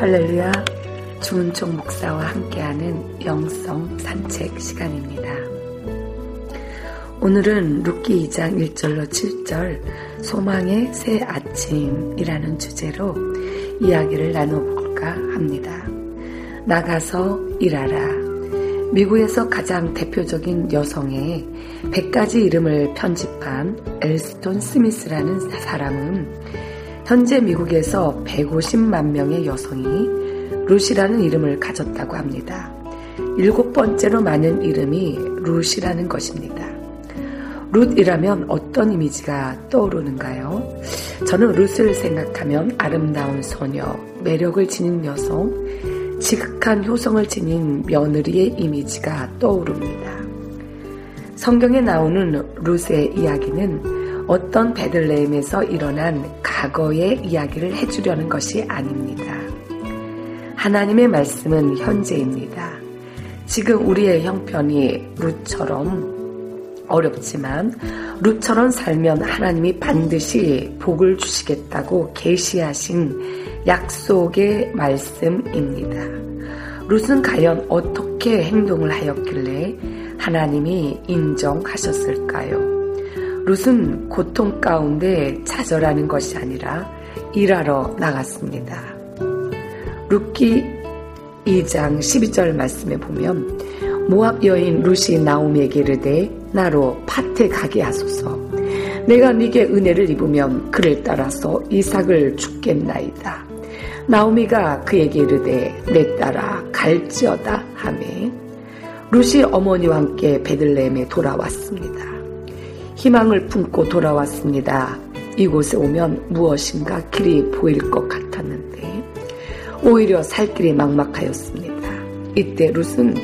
할렐루야 주은총 목사와 함께하는 영성 산책 시간입니다. 오늘은 룻기 2장 1절로 7절 소망의 새 아침이라는 주제로 이야기를 나눠볼까 합니다. 나가서 일하라. 미국에서 가장 대표적인 여성의 100가지 이름을 편집한 엘스톤 스미스라는 사람은 현재 미국에서 150만 명의 여성이 루시라는 이름을 가졌다고 합니다. 일곱 번째로 많은 이름이 루시라는 것입니다. 룻이라면 어떤 이미지가 떠오르는가요? 저는 룻을 생각하면 아름다운 소녀, 매력을 지닌 여성, 지극한 효성을 지닌 며느리의 이미지가 떠오릅니다. 성경에 나오는 룻의 이야기는 어떤 베들레헴에서 일어난 과거의 이야기를 해주려는 것이 아닙니다. 하나님의 말씀은 현재입니다. 지금 우리의 형편이 룻처럼 어렵지만 룻처럼 살면 하나님이 반드시 복을 주시겠다고 계시하신 약속의 말씀입니다. 룻은 과연 어떻게 행동을 하였길래 하나님이 인정하셨을까요? 룻은 고통 가운데 좌절하는 것이 아니라 일하러 나갔습니다. 룻기 2장 12절 말씀에 보면 모압 여인 룻이 나오미에게 이르되 나로 밭에 가게 하소서 내가 네게 은혜를 입으면 그를 따라서 이삭을 죽겠나이다. 나오미가 그에게 이르되 내 따라 갈지어다 하매 룻이 어머니와 함께 베들레헴에 돌아왔습니다. 희망을 품고 돌아왔습니다. 이곳에 오면 무엇인가 길이 보일 것 같았는데 오히려 살 길이 막막하였습니다. 이때 룻은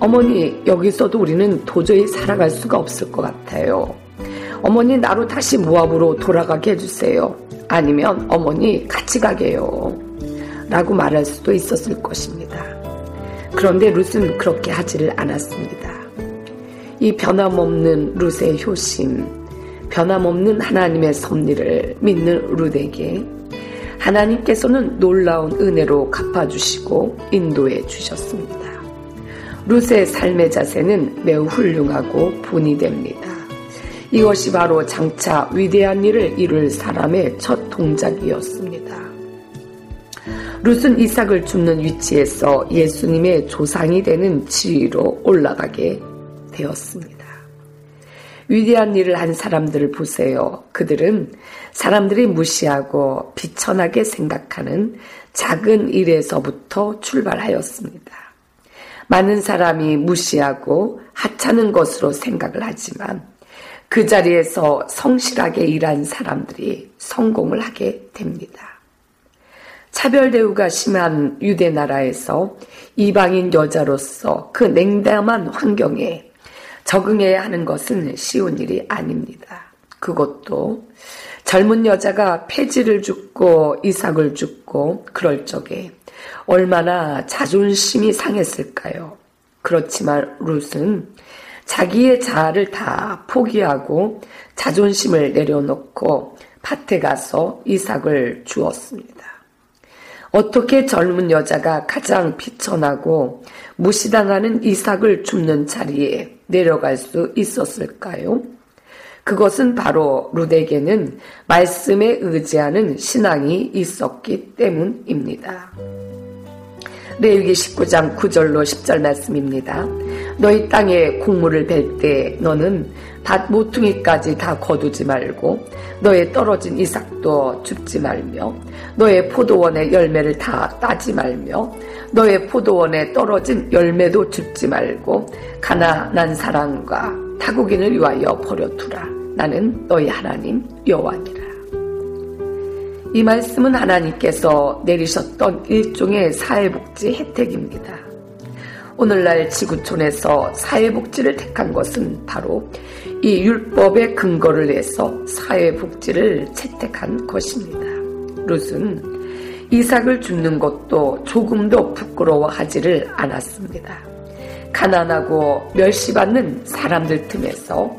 어머니 여기서도 우리는 도저히 살아갈 수가 없을 것 같아요. 어머니 나로 다시 무압으로 돌아가게 해주세요. 아니면 어머니 같이 가게요. 라고 말할 수도 있었을 것입니다. 그런데 룻은 그렇게 하지를 않았습니다. 이 변함없는 룻의 효심, 변함없는 하나님의 섭리를 믿는 룻에게 하나님께서는 놀라운 은혜로 갚아주시고 인도해 주셨습니다. 룻의 삶의 자세는 매우 훌륭하고 본이 됩니다. 이것이 바로 장차 위대한 일을 이룰 사람의 첫 동작이었습니다. 룻은 이삭을 줍는 위치에서 예수님의 조상이 되는 지위로 올라가게 되었습니다. 위대한 일을 한 사람들을 보세요. 그들은 사람들이 무시하고 비천하게 생각하는 작은 일에서부터 출발하였습니다. 많은 사람이 무시하고 하찮은 것으로 생각을 하지만 그 자리에서 성실하게 일한 사람들이 성공을 하게 됩니다. 차별 대우가 심한 유대 나라에서 이방인 여자로서 그 냉담한 환경에 적응해야 하는 것은 쉬운 일이 아닙니다. 그것도 젊은 여자가 폐지를 죽고 이삭을 죽고 그럴 적에 얼마나 자존심이 상했을까요? 그렇지만 룻은 자기의 자아를 다 포기하고 자존심을 내려놓고 밭에 가서 이삭을 주었습니다. 어떻게 젊은 여자가 가장 비천하고 무시당하는 이삭을 줍는 자리에 내려갈 수 있었을까요? 그것은 바로 룻에게는 말씀에 의지하는 신앙이 있었기 때문입니다. 레위기 19장 9절로 10절 말씀입니다. 너희 땅에 곡물을 벨 때 너는 밭 모퉁이까지 다 거두지 말고 너의 떨어진 이삭도 줍지 말며 너의 포도원의 열매를 다 따지 말며 너의 포도원에 떨어진 열매도 줍지 말고 가나난 사람과 타국인을 위하여 버려두라. 나는 너희 하나님 여호와니라. 이 말씀은 하나님께서 내리셨던 일종의 사회 복지 혜택입니다. 오늘날 지구촌에서 사회복지를 택한 것은 바로 이 율법의 근거를 해서 사회복지를 채택한 것입니다. 룻은 이삭을 줍는 것도 조금도 부끄러워하지를 않았습니다. 가난하고 멸시받는 사람들 틈에서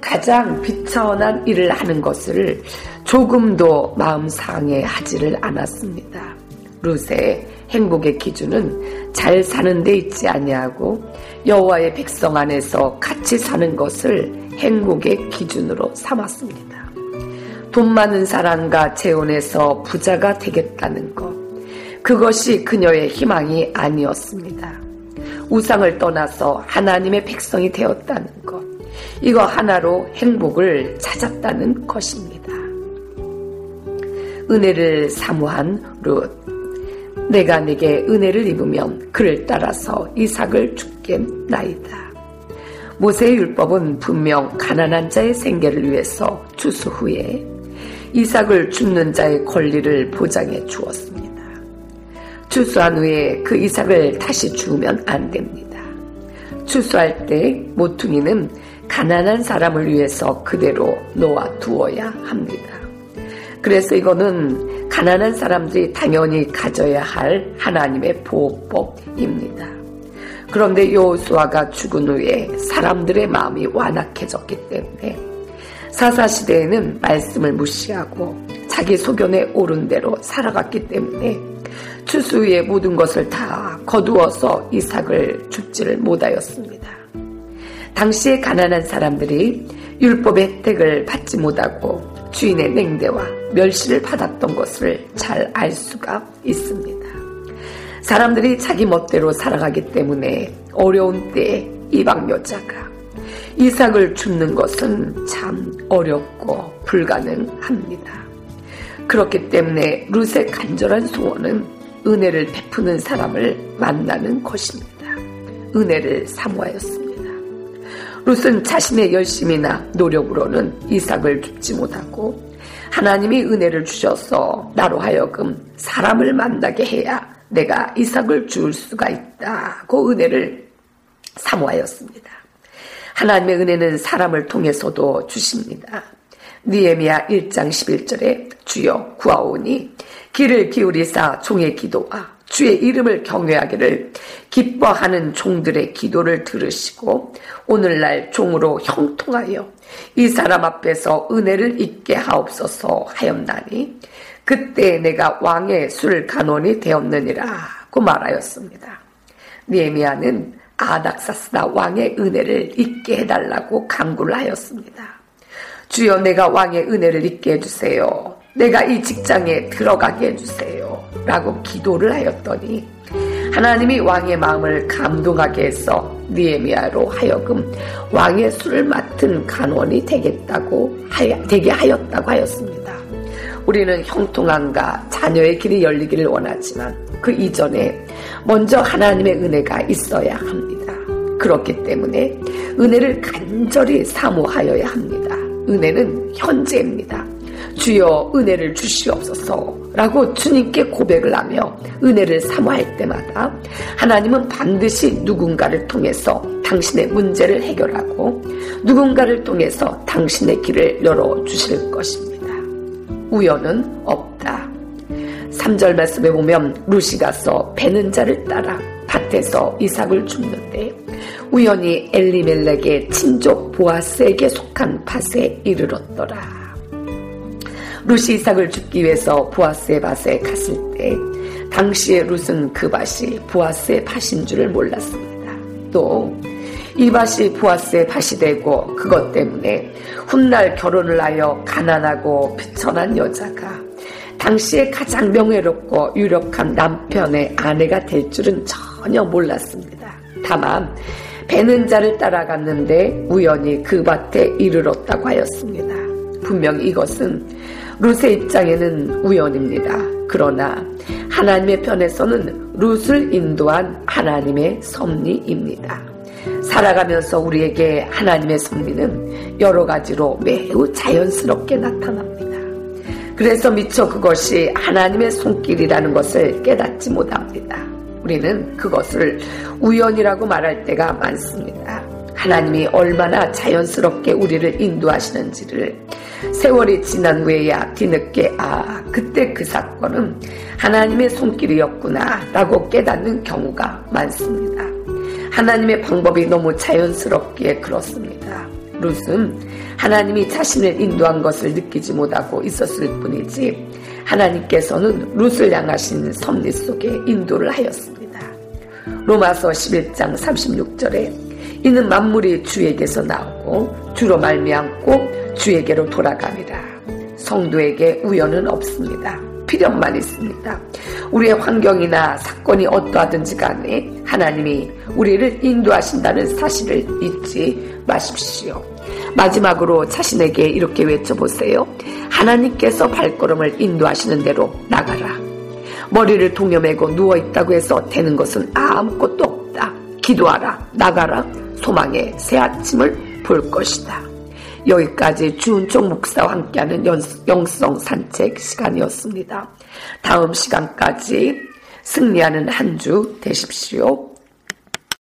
가장 비천한 일을 하는 것을 조금도 마음 상해하지를 않았습니다. 룻의 행복의 기준은 잘 사는 데 있지 아니하고 여호와의 백성 안에서 같이 사는 것을 행복의 기준으로 삼았습니다. 돈 많은 사람과 재혼해서 부자가 되겠다는 것. 그것이 그녀의 희망이 아니었습니다. 우상을 떠나서 하나님의 백성이 되었다는 것. 이거 하나로 행복을 찾았다는 것입니다. 은혜를 사모한 룻. 내가 내게 은혜를 입으면 그를 따라서 이삭을 죽겠나이다. 모세의 율법은 분명 가난한 자의 생계를 위해서 주수 후에 이삭을 죽는 자의 권리를 보장해 주었습니다. 추수한 후에 그 이삭을 다시 주우면 안 됩니다. 추수할 때 모퉁이는 가난한 사람을 위해서 그대로 놓아 두어야 합니다. 그래서 이거는 가난한 사람들이 당연히 가져야 할 하나님의 보호법입니다. 그런데 요수아가 죽은 후에 사람들의 마음이 완악해졌기 때문에 사사시대에는 말씀을 무시하고 자기 소견에 옳은 대로 살아갔기 때문에 추수 후에 모든 것을 다 거두어서 이삭을 죽지를 못하였습니다. 당시에 가난한 사람들이 율법의 혜택을 받지 못하고 주인의 냉대와 멸시를 받았던 것을 잘 알 수가 있습니다. 사람들이 자기 멋대로 살아가기 때문에 어려운 때에 이방 여자가 이삭을 줍는 것은 참 어렵고 불가능합니다. 그렇기 때문에 룻의 간절한 소원은 은혜를 베푸는 사람을 만나는 것입니다. 은혜를 사모하였습니다. 룻은 자신의 열심이나 노력으로는 이삭을 줍지 못하고 하나님이 은혜를 주셔서 나로 하여금 사람을 만나게 해야 내가 이삭을 줄 수가 있다고 은혜를 사모하였습니다. 하나님의 은혜는 사람을 통해서도 주십니다. 니에미야 1장 11절에 주여 구하오니 길을 기울이사 종의 기도와 주의 이름을 경외하기를 기뻐하는 종들의 기도를 들으시고 오늘날 종으로 형통하여 이 사람 앞에서 은혜를 잊게 하옵소서 하였나니 그때 내가 왕의 술 간원이 되었느니라고 말하였습니다. 니에미아는 아닥사스다 왕의 은혜를 잊게 해달라고 강구를 하였습니다. 주여 내가 왕의 은혜를 잊게 해주세요. 내가 이 직장에 들어가게 해주세요. 라고 기도를 하였더니 하나님이 왕의 마음을 감동하게 해서 니에미아로 하여금 왕의 술을 맡은 간원이 되겠다고 하여, 되게 하였다고 하였습니다. 우리는 형통함과 자녀의 길이 열리기를 원하지만 그 이전에 먼저 하나님의 은혜가 있어야 합니다. 그렇기 때문에 은혜를 간절히 사모하여야 합니다. 은혜는 현재입니다. 주여 은혜를 주시옵소서 라고 주님께 고백을 하며 은혜를 사모할 때마다 하나님은 반드시 누군가를 통해서 당신의 문제를 해결하고 누군가를 통해서 당신의 길을 열어주실 것입니다. 우연은 없다. 3절 말씀에 보면 루시 가서 배는 자를 따라 밭에서 이삭을 줍는데 우연히 엘리멜렉의 친족 보아스에게 속한 밭에 이르렀더라. 루시 이삭을 죽기 위해서 보아스의 밭에 갔을 때 당시에 룻은 그 밭이 보아스의 밭인 줄을 몰랐습니다. 또 이 밭이 보아스의 밭이 되고 그것 때문에 훗날 결혼을 하여 가난하고 비천한 여자가 당시에 가장 명예롭고 유력한 남편의 아내가 될 줄은 전혀 몰랐습니다. 다만 배는 자를 따라갔는데 우연히 그 밭에 이르렀다고 하였습니다. 분명 이것은 룻의 입장에는 우연입니다. 그러나 하나님의 편에서는 룻을 인도한 하나님의 섭리입니다. 살아가면서 우리에게 하나님의 섭리는 여러 가지로 매우 자연스럽게 나타납니다. 그래서 미처 그것이 하나님의 손길이라는 것을 깨닫지 못합니다. 우리는 그것을 우연이라고 말할 때가 많습니다. 하나님이 얼마나 자연스럽게 우리를 인도하시는지를 세월이 지난 후에야 뒤늦게 아 그때 그 사건은 하나님의 손길이었구나 라고 깨닫는 경우가 많습니다. 하나님의 방법이 너무 자연스럽기에 그렇습니다. 룻은 하나님이 자신을 인도한 것을 느끼지 못하고 있었을 뿐이지 하나님께서는 룻을 향하신 섭리 속에 인도를 하였습니다. 로마서 11장 36절에 이는 만물이 주에게서 나오고 주로 말미암고 주에게로 돌아갑니다. 성도에게 우연은 없습니다. 필요만 있습니다. 우리의 환경이나 사건이 어떠하든지 간에 하나님이 우리를 인도하신다는 사실을 잊지 마십시오. 마지막으로 자신에게 이렇게 외쳐보세요. 하나님께서 발걸음을 인도하시는 대로 나가라. 머리를 동여매고 누워있다고 해서 되는 것은 아무것도 없다. 기도하라. 나가라. 소망의 새 아침을 볼 것이다. 여기까지 주은총 목사와 함께하는 영성 산책 시간이었습니다. 다음 시간까지 승리하는 한 주 되십시오.